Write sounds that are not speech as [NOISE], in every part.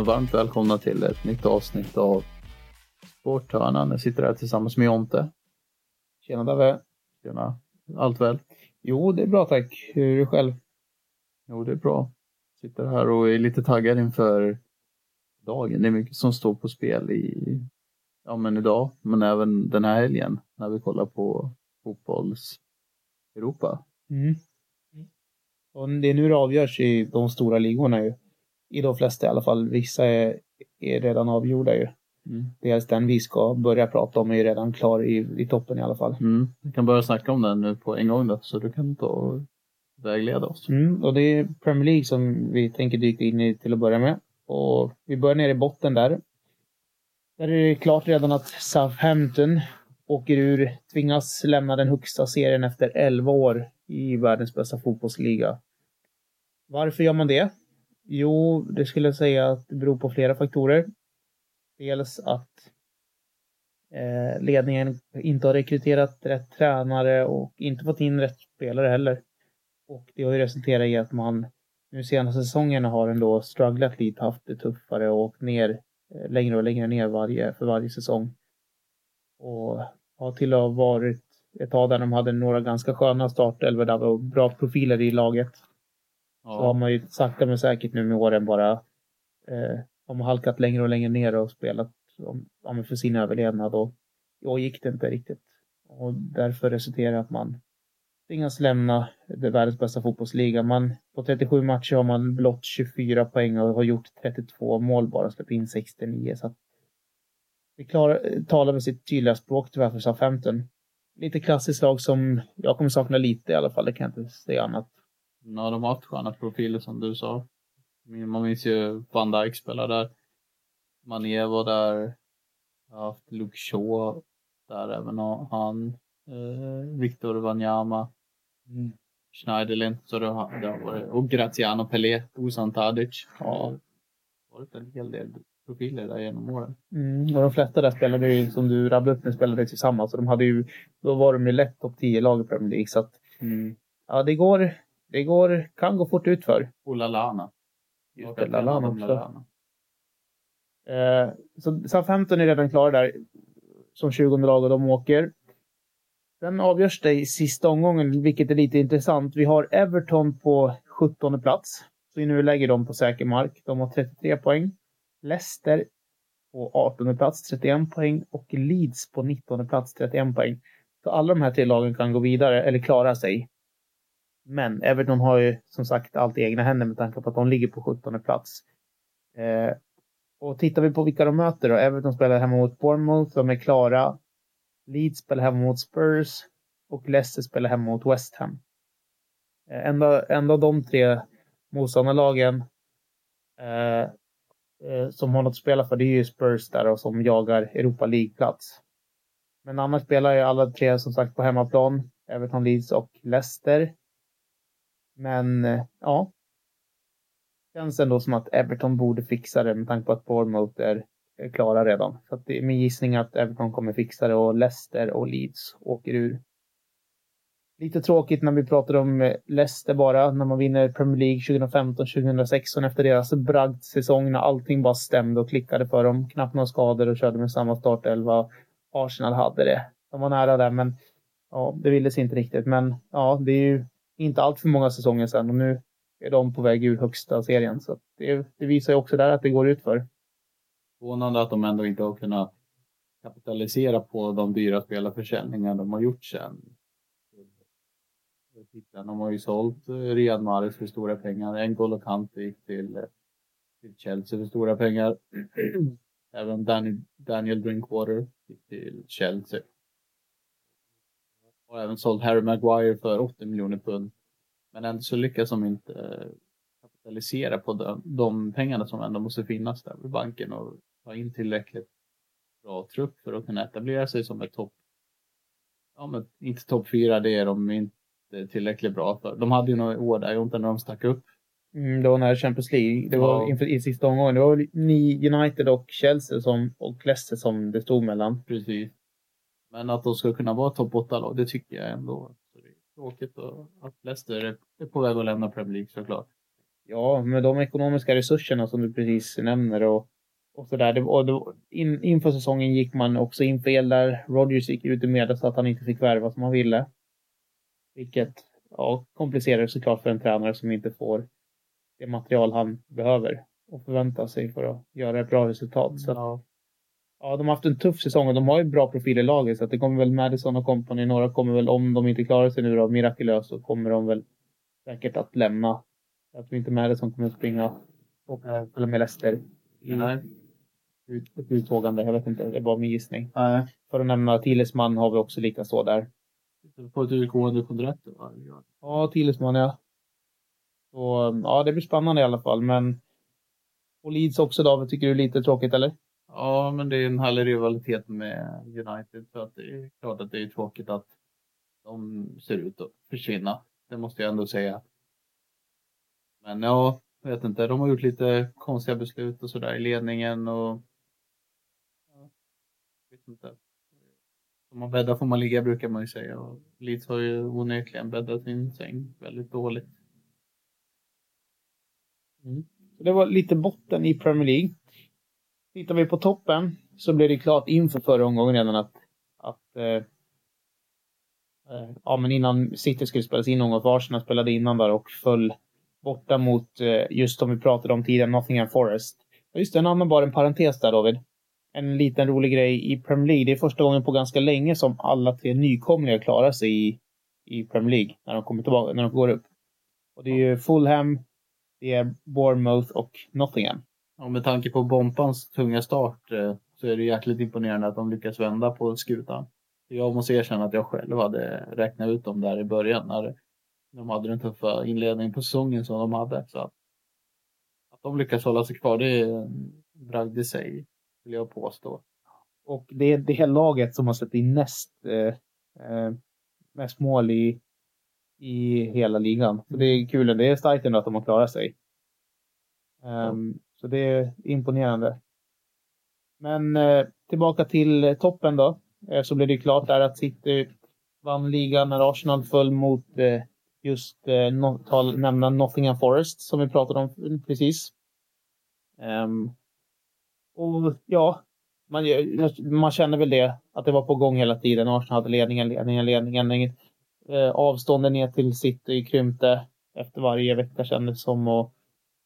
och varmt välkomna till ett nytt avsnitt av Sporthörnan. Jag sitter här tillsammans med Jonte. Tjena Dave. Tjena. Allt väl? Jo, det är bra tack. Hur är det själv? Jo, det är bra. Sitter här och är lite taggad inför dagen. Det är mycket som står på spel i, ja men idag, men även den här helgen när vi kollar på fotbolls Europa. Mm. Och det är nu det avgörs i de stora ligorna ju. I de flesta i alla fall. Vissa är, är redan avgjorda ju. Mm. Dels den vi ska börja prata om är redan klar i, i toppen i alla fall. Mm. Vi kan börja snacka om den nu på en gång då, så du kan ta och vägleda oss. Mm. Och det är Premier League som vi tänker dyka in i till att börja med. Och vi börjar nere i botten där. Där är det klart redan att Southampton åker ur, tvingas lämna den högsta serien efter 11 år i världens bästa fotbollsliga. Varför gör man det? Jo, det skulle jag säga att det beror på flera faktorer. Dels att eh, ledningen inte har rekryterat rätt tränare och inte fått in rätt spelare heller. Och det har ju resulterat i att man nu senaste säsongerna har ändå strugglat lite, haft det tuffare och åkt ner eh, längre och längre ner varje, för varje säsong. Och har till och med varit ett tag där de hade några ganska sköna startelvor där och bra profiler i laget. Ja. Så har man ju sakta men säkert nu med åren bara eh, de har halkat längre och längre ner och spelat om, om för sin överlevnad och då gick det inte riktigt. Och därför resulterar det att man tvingas lämna det världens bästa fotbollsliga. Man, på 37 matcher har man blott 24 poäng och har gjort 32 mål bara, släppt in 69. Så att det klar, talar med sitt tydliga språk tyvärr för Southampton. Lite klassiskt lag som jag kommer sakna lite i alla fall, det kan jag inte säga annat. Ja, de har haft sköna profiler som du sa. Man minns ju Van Dijk spelade där. Mané var där. Jag har haft Luke Shaw där även han. Eh, Victor Wanyama. Mm. Schneiderlin. Så det har, det har varit, och Graziano Pelé, Dusan Tadic. Ja, det har varit en hel del profiler där genom åren. Mm, och de flesta där spelade ju, som du rabblade upp nu, spelade tillsammans. Och de hade ju, då var de ju lätt topp 10-lag i Premier League. Så att, ja, det går, det går, kan gå fort ut för. Och Lalana. Just det, Lallana också. Eh, så Southampton är redan klara där som 20 lag och de åker. Sen avgörs det i sista omgången, vilket är lite intressant. Vi har Everton på 17 plats. Så nu lägger de på säker mark. De har 33 poäng. Leicester på 18 plats, 31 poäng. Och Leeds på 19 plats, 31 poäng. Så alla de här tre lagen kan gå vidare, eller klara sig. Men Everton har ju som sagt allt i egna händer med tanke på att de ligger på 17 plats. Eh, och tittar vi på vilka de möter då. Everton spelar hemma mot Bournemouth, de är klara. Leeds spelar hemma mot Spurs och Leicester spelar hemma mot West Ham. Eh, enda, enda av de tre motståndarlagen eh, eh som har något att spela för det är ju Spurs där och som jagar Europa League-plats. Men annars spelar ju alla tre som sagt på hemmaplan. Everton, Leeds och Leicester. Men eh, ja. Känns ändå som att Everton borde fixa det med tanke på att Bournemouth är, klara redan. Så att det är min gissning att Everton kommer fixa det och Leicester och Leeds åker ur. Lite tråkigt när vi pratar om eh, Leicester bara, när man vinner Premier League 2015-2016 efter deras bragdsäsong när allting bara stämde och klickade för dem. Knappt några skador och körde med samma startelva Arsenal hade det. De var nära där, men ja, det ville sig inte riktigt. Men ja, det är ju inte allt för många säsonger sedan och nu är de på väg ur högsta serien. Så det, det visar ju också där att det går ut för. Förvånande att de ändå inte har kunnat kapitalisera på de dyra spelarförsäljningar de har gjort sen. De har ju sålt eh, Riyad Mahrez för stora pengar. N'Golo Kante gick till, eh, till Chelsea för stora pengar. [CLEARS THROAT] Även Daniel, Daniel Drinkwater gick till Chelsea. Och även sålt Harry Maguire för 80 miljoner pund. Men ändå så lyckas de inte eh, kapitalisera på de, de pengarna som ändå måste finnas där vid banken och ta in tillräckligt bra trupp för att kunna etablera sig som ett topp. Ja, men inte topp fyra, det är de inte tillräckligt bra för. De hade ju några år där, inte när de stack upp. Mm, det var när Champions League, det var Ja. inför, i sista omgången. Det var väl ni United och Chelsea som, och Leicester som det stod mellan. Precis. Men att de ska kunna vara topp 8-lag, det tycker jag ändå. Så det är tråkigt att Leicester är- är på väg att lämna Premier League såklart. ja, med de ekonomiska resurserna som du precis nämner och, och sådär. Det, och det, in, inför säsongen gick man också in fel där. Rodgers gick ut i media så att han inte fick värva som han ville. Vilket ja, komplicerar såklart för en tränare som inte får det material han behöver och förväntar sig för att göra ett bra resultat. Så ja. de har haft en tuff säsong och de har ju bra profil i laget så att det kommer väl Madison och company. Några kommer väl, om de inte klarar sig nu då, mirakulöst, så kommer de väl säkert att lämna. Jag tror inte Madison kommer att springa och följa med Leicester i ut, uttågande. Jag vet inte, det är bara min gissning. Nej. För att nämna Tilesman har vi också lika så där. På ett utgående kontrakt? Ja, Tilesman ja. Så, ja, det blir spännande i alla fall. Men och Leeds också David, tycker du är lite tråkigt eller? Ja, men det är en härlig rivalitet med United. Så att det är klart att det är tråkigt att de ser ut att försvinna. Det måste jag ändå säga. Men ja, jag vet inte. De har gjort lite konstiga beslut och sådär i ledningen och... Ja, vet inte. Som man bäddar får man ligga brukar man ju säga. Och Leeds har ju onekligen bäddat sin säng väldigt dåligt. Mm. Det var lite botten i Premier League. Tittar vi på toppen så blev det klart inför förra omgången redan att, att eh, eh ja, men innan City skulle spelas in någon för Arsenal spelade innan där och föll borta mot eh, just som vi pratade om tidigare, Nottingham Forest. Just det, en annan bara en parentes där David. En liten rolig grej i Premier League. Det är första gången på ganska länge som alla tre nykomlingar klarar sig i, i Premier League när de kommer tillbaka, när de går upp. Och det är ju Fulham, det är Bournemouth och Nottingham. Ja, med tanke på Bompans tunga start eh, så är det jäkligt imponerande att de lyckas vända på skutan. Jag måste erkänna att jag själv hade räknat ut dem där i början när de hade den tuffa inledningen på säsongen som de hade. Så att, att de lyckas hålla sig kvar, det är en bragd i sig, vill jag påstå. Och det är det laget som har sett in näst eh, eh, mest mål i i hela ligan. Så det är kul. Det är starkt ändå att de har klarat sig. Um, så det är imponerande. Men eh, tillbaka till eh, toppen då. Eh, så blev det klart där att City vann ligan när Arsenal föll mot eh, just eh, no tal, nämna Nottingham Forest som vi pratade om precis. Um, och ja, man, man känner väl det att det var på gång hela tiden. Arsenal hade ledningen, ledningen, ledningen. Eh, avstånden ner till City krympte efter varje vecka kändes det som. Och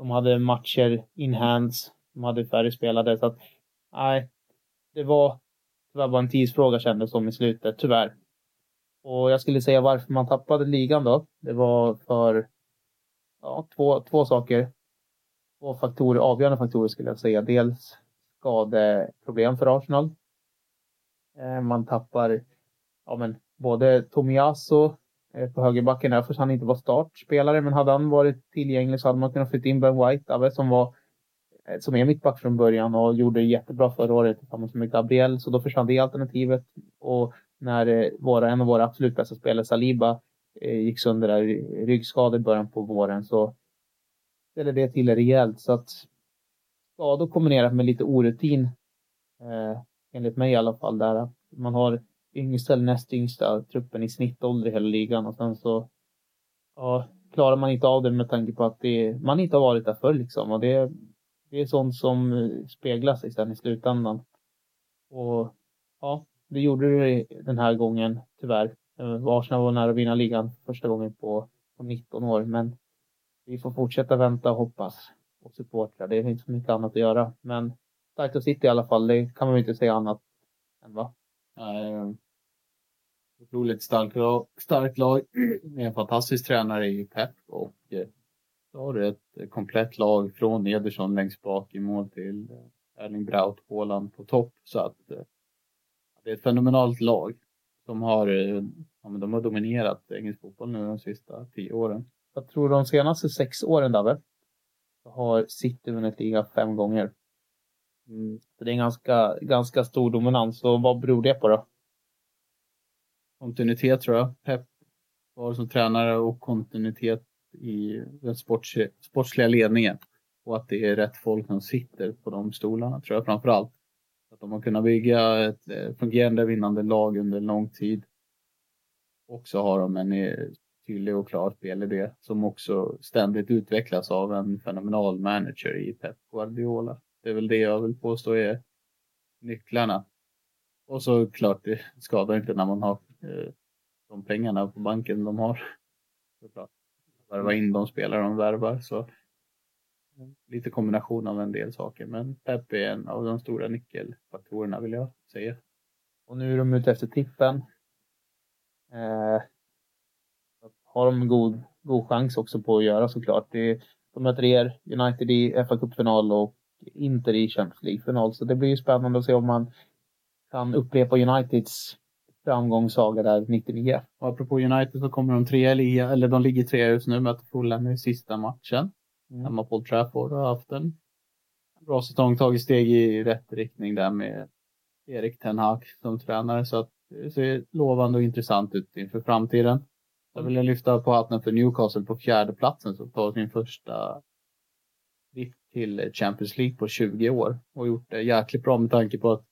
de hade matcher in hands. De hade färre spelade. Så att, nej, det var, tyvärr bara en tidsfråga kändes som i slutet, tyvärr. Och jag skulle säga varför man tappade ligan då. Det var för ja, två, två saker. Två faktorer, avgörande faktorer skulle jag säga. Dels skadeproblem för Arsenal. Eh, man tappar ja, men både Tomiasso Eh, på högerbacken, där, för han inte var startspelare, men hade han varit tillgänglig så hade man kunnat flytta in Ben White, som var eh, som är mittback från början och gjorde det jättebra förra året tillsammans med Gabriel, så då försvann det alternativet. Och när eh, våra, en av våra absolut bästa spelare, Saliba, gick sönder där ryggskada i början på våren så ställde det till det rejält. Så att skador kombinerat med lite orutin, eh, enligt mig i alla fall, där man har yngsta eller näst yngsta truppen i snittålder i hela ligan och sen så ja, klarar man inte av det med tanke på att det, man inte har varit där förr liksom och det, det är sånt som eh, speglar sig sen i slutändan. Och ja, det gjorde det den här gången tyvärr. Eh, Arsenal var nära att vinna ligan första gången på, på 19 år men vi får fortsätta vänta och hoppas och supportra. Det är inte så mycket annat att göra men starkt att sitta i alla fall, det kan man inte säga annat än va? Nej, otroligt starkt lag, stark [CLEARS THROAT] lag med en fantastisk tränare i Pep och eh, så har du ett eh, komplett lag från Ederson längst bak i mål till eh, Erling Braut Haaland på topp. Så att eh, det är ett fenomenalt lag som har, ja, men de har dominerat engelsk fotboll nu de sista tio åren. Jag tror de senaste sex åren, David, så har City vunnit ligan fem gånger. Mm. Så det är en ganska, ganska stor dominans. Och vad beror det på då? Kontinuitet tror jag. Pep var som tränare och kontinuitet i den sportsliga ledningen. Och att det är rätt folk som sitter på de stolarna tror jag framför allt. Att de har kunnat bygga ett eh, fungerande vinnande lag under lång tid. Och så har de en eh, tydlig och klar spelidé som också ständigt utvecklas av en fenomenal manager i Pep Guardiola. Det är väl det jag vill påstå är nycklarna. Och så klart, det skadar inte när man har eh, de pengarna på banken de har. Såklart. Värva in de spelare de värvar. Så lite kombination av en del saker. Men Pep är en av de stora nyckelfaktorerna vill jag säga. Och nu är de ute efter tippen. Eh, har de god, god chans också på att göra såklart. Det, de möter er, United i FA-cupfinal och Inter i Champions League-final. Så det blir ju spännande att se om man kan upprepa Uniteds framgångssaga där 99. Och apropå United så kommer de trea i liga, eller de ligger trea just nu, möter Fulham i sista matchen. Mm. Hemma på Trafford och har haft en bra säsong, tagit steg i rätt riktning där med Erik Ten Hag som tränare. Så att det ser lovande och intressant ut inför framtiden. Jag vill lyfta på hatten för Newcastle på fjärde platsen som tar sin första till Champions League på 20 år och gjort det jäkligt bra med tanke på att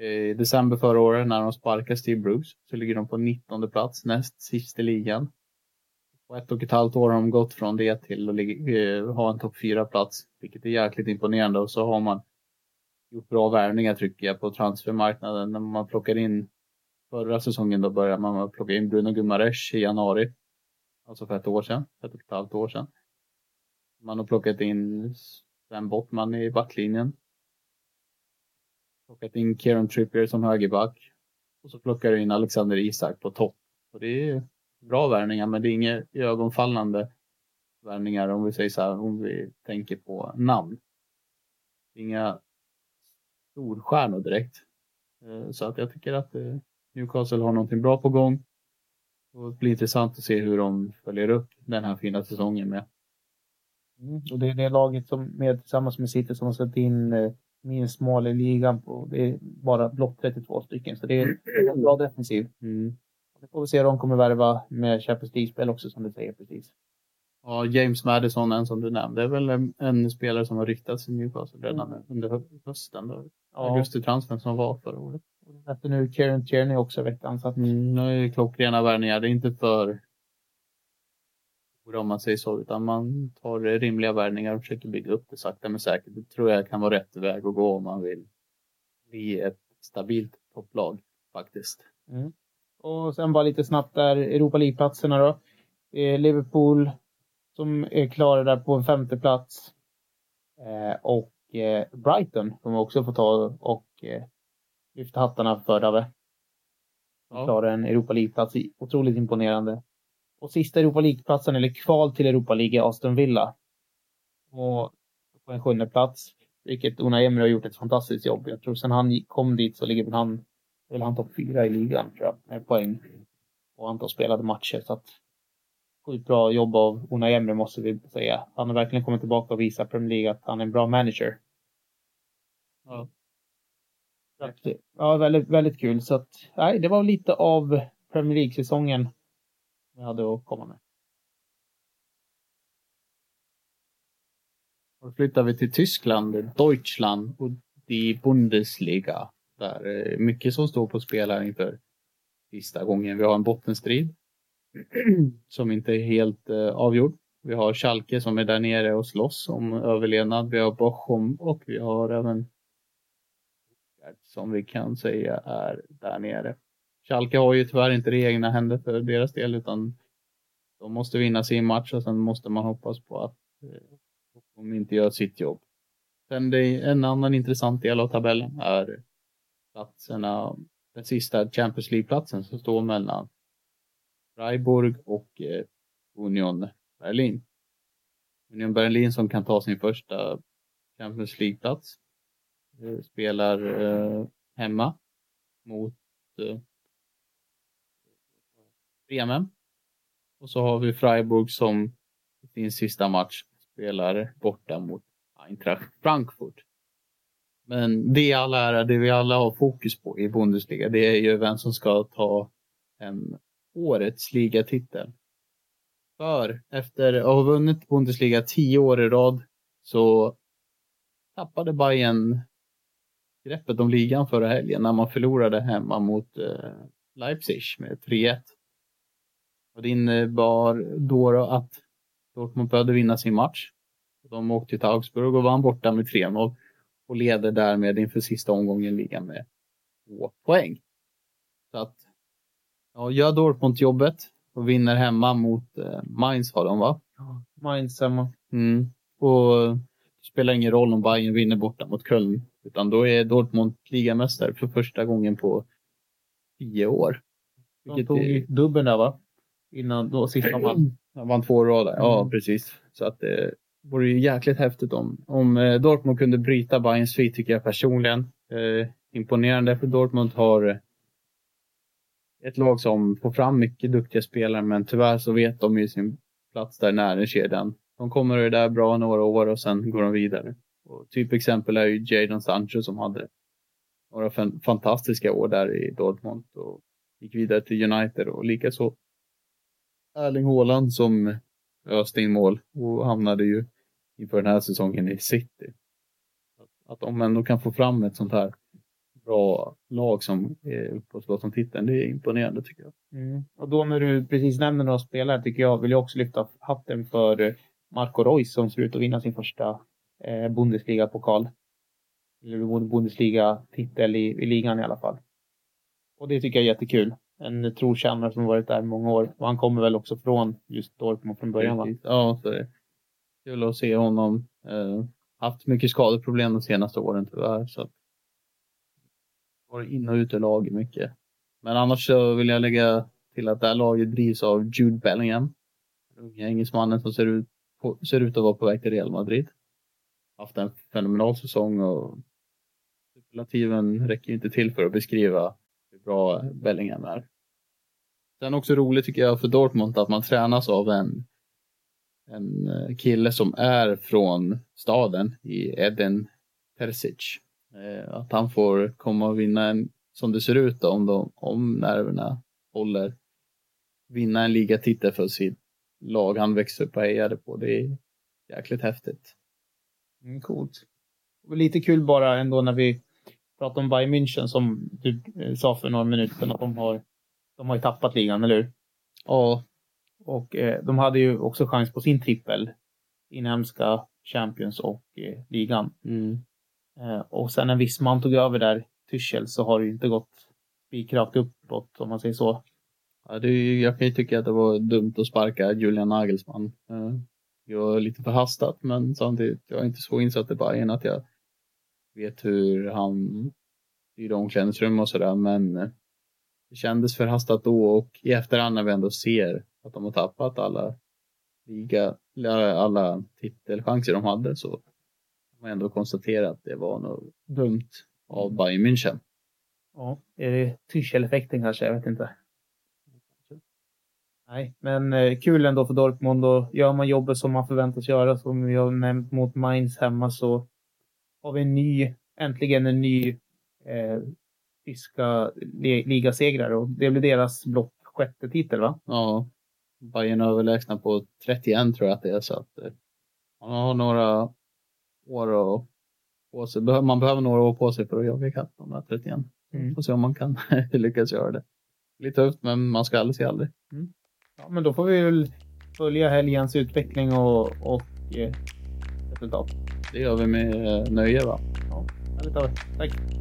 eh, i december förra året när de sparkade Steve Bruce så ligger de på 19 plats, näst sist i ligan. På ett och ett halvt år har de gått från det till att eh, ha en topp 4-plats, vilket är jäkligt imponerande. Och så har man gjort bra värvningar tycker jag på transfermarknaden. När man plockar in förra säsongen då började man plocka in Bruno Gumares i januari. Alltså för ett år sedan, ett och ett halvt år sedan. Man har plockat in Sven Bottman i backlinjen. Plockat in Kieran Trippier som högerback. Och så plockar du in Alexander Isak på topp. Och det är bra värvningar, men det är inga ögonfallande värvningar om vi säger så här, om vi tänker på namn. Inga storstjärnor direkt. Eh, så att jag tycker att eh, Newcastle har någonting bra på gång. Och det blir intressant att se hur de följer upp den här fina säsongen med. Mm, och det är det laget som med tillsammans med City som har släppt in eh, minst mål i ligan. På, det är bara blott 32 stycken, så det är en bra defensiv. Mm. Det får vi se om de kommer värva med Champions League-spel också som du säger precis. Ja, James Madison, en som du nämnde, är väl en, en spelare som har ryktats i Newcastle redan mm. under hösten. Då. Ja. Augusti-transfern som var förra året. Efter nu Kieran Tierney också i veckan. Så att... Mm, nu är det klockrena värvningar. Det är inte för om man säger så, utan man tar rimliga värvningar och försöker bygga upp det sakta men säkert. Det tror jag kan vara rätt väg att gå om man vill bli ett stabilt topplag faktiskt. Mm. Och sen bara lite snabbt där, Europa League-platserna då. Liverpool som är klara där på en femte plats. Eh, och eh, Brighton kommer också få ta och eh, lyfta hattarna för Dave. Som ja. klarar en Europa League-plats. Otroligt imponerande. Och sista Europa League-platsen, eller kval till Europa League, är Aston Villa. Och på en sjunde plats. Vilket Una Emery har gjort ett fantastiskt jobb. Jag tror sen han kom dit så ligger han, väl han topp fyra i ligan tror jag, med poäng. Och antal spelade matcher. Så att sjukt bra jobb av Una Emery måste vi säga. Han har verkligen kommit tillbaka och visat Premier League att han är en bra manager. Ja. Ja, väldigt, väldigt kul. Så att, nej, det var lite av Premier League-säsongen jag hade att komma med. Då flyttar vi till Tyskland, Deutschland och die Bundesliga. Där är mycket som står på spel här inför sista gången. Vi har en bottenstrid [CLEARS THROAT] som inte är helt eh, avgjord. Vi har Schalke som är där nere och slåss om överlevnad. Vi har Bochum och vi har även som vi kan säga är där nere. Schalke har ju tyvärr inte det i egna händer för deras del utan de måste vinna sin match och sen måste man hoppas på att eh, de inte gör sitt jobb. Sen det, en annan intressant del av tabellen är platserna, den sista Champions League-platsen som står mellan Freiburg och eh, Union Berlin. Union Berlin som kan ta sin första Champions League-plats eh, spelar hemma mot Bremen. Och så har vi Freiburg som i sin sista match spelar borta mot Eintracht Frankfurt. Men det alla är, det vi alla har fokus på i Bundesliga, det är ju vem som ska ta en årets ligatitel. För efter att ha vunnit Bundesliga tio år i rad så tappade Bayern greppet om ligan förra helgen när man förlorade hemma mot eh, Leipzig med 3-1. Och det innebar då att Dortmund behövde vinna sin match. De åkte till Augsburg och vann borta med 3-0 och leder därmed inför sista omgången ligan med två poäng. Så att, ja, gör Dortmund jobbet och vinner hemma mot eh, Mainz har de va? Ja, Mainz hemma. Mm. Och det spelar ingen roll om Bayern vinner borta mot Köln, utan då är Dortmund ligamästare för första gången på tio år. De tog ju dubbeln där va? Innan då sista vann. Han vann två rader, ja Mm. precis. Så att det vore ju jäkligt häftigt om, om eh, Dortmund kunde bryta Bayerns svit tycker jag personligen. Eh, imponerande för Dortmund har eh, ett lag som får fram mycket duktiga spelare men tyvärr så vet de ju sin plats där nära kedjan. De kommer det där bra några år och sen går de vidare. Och typ exempel är ju Jadon Sancho som hade några fan- fantastiska år där i Dortmund och gick vidare till United och likaså Erling Haaland som öste in mål och hamnade ju inför den här säsongen i City. Att- de ändå kan få fram ett sånt här bra lag som är uppe och slåss om titeln, det är imponerande tycker jag. Mm. Och då när du precis nämner några spelare tycker jag vill jag också lyfta hatten för Marco Reus som ser ut att vinna sin första eh, Bundesliga-pokal. Eller Bundesliga-titel i, i ligan i alla fall. Och det tycker jag är jättekul. En trotjänare som varit där i många år. Och han kommer väl också från just Dortmund från början va? Ja, så det kul att se honom. Eh, haft mycket skadeproblem de senaste åren tyvärr. Så att varit in och ut ur laget mycket. Men annars så vill jag lägga till att det här laget drivs av Jude Bellingham. Den Unga engelsmannen som ser ut, på, ser ut att vara på väg till Real Madrid. Haft en fenomenal säsong och superlativen räcker inte till för att beskriva hur bra Bellingham är. Sen också roligt tycker jag för Dortmund att man tränas av en, en eh, kille som är från staden i Eden Persic. Eh, att han får komma och vinna en, som det ser ut då, om, de, om nerverna håller, vinna en ligatitel för sitt lag han växte upp och hejade på. Det är jäkligt häftigt. Mm, coolt. Och lite kul bara ändå när vi pratar om Bayern München som du eh, sa för några minuter sedan att de har, de har ju tappat ligan, eller hur? Ja, Och eh, de hade ju också chans på sin trippel. Inhemska Champions och eh, ligan. mm. Eh, och sen när Wissman tog över där, Tuchel, så har det ju inte gått spikrakt uppåt om man säger så. Ja, det ju- jag kan ju tycka att det var dumt att sparka Julian Nagelsmann. Eh, Det var lite förhastat, men samtidigt, jag är inte så insatt i Bayern att jag vet hur han styrde omklädningsrum och sådär, men eh, det kändes förhastat då och i efterhand när vi ändå ser att de har tappat alla liga, alla titelchanser de hade så kan man ändå konstatera att det var något dumt av Bayern München. Ja, är det Tuchel-effekten kanske? Jag vet inte. Nej, men eh, kul ändå för Dortmund och gör man jobbet som man förväntas göra som vi har nämnt mot Mainz hemma så har vi en ny, äntligen en ny eh, tyska li- ligasegrare och det blir deras blott sjätte titel va? Ja, Bayern överlägsna på 31 tror jag att det är så att eh, man har några år att- på sig. Man behöver några år på sig för att jaga ikapp de där 31. Mm. Får se om man kan [LAUGHS] lyckas göra det. Lite tufft men man ska aldrig säga aldrig. Ja, men då får vi väl följa helgens utveckling och, och eh, resultat. Det gör vi med eh, nöje va. Härligt av. Tack!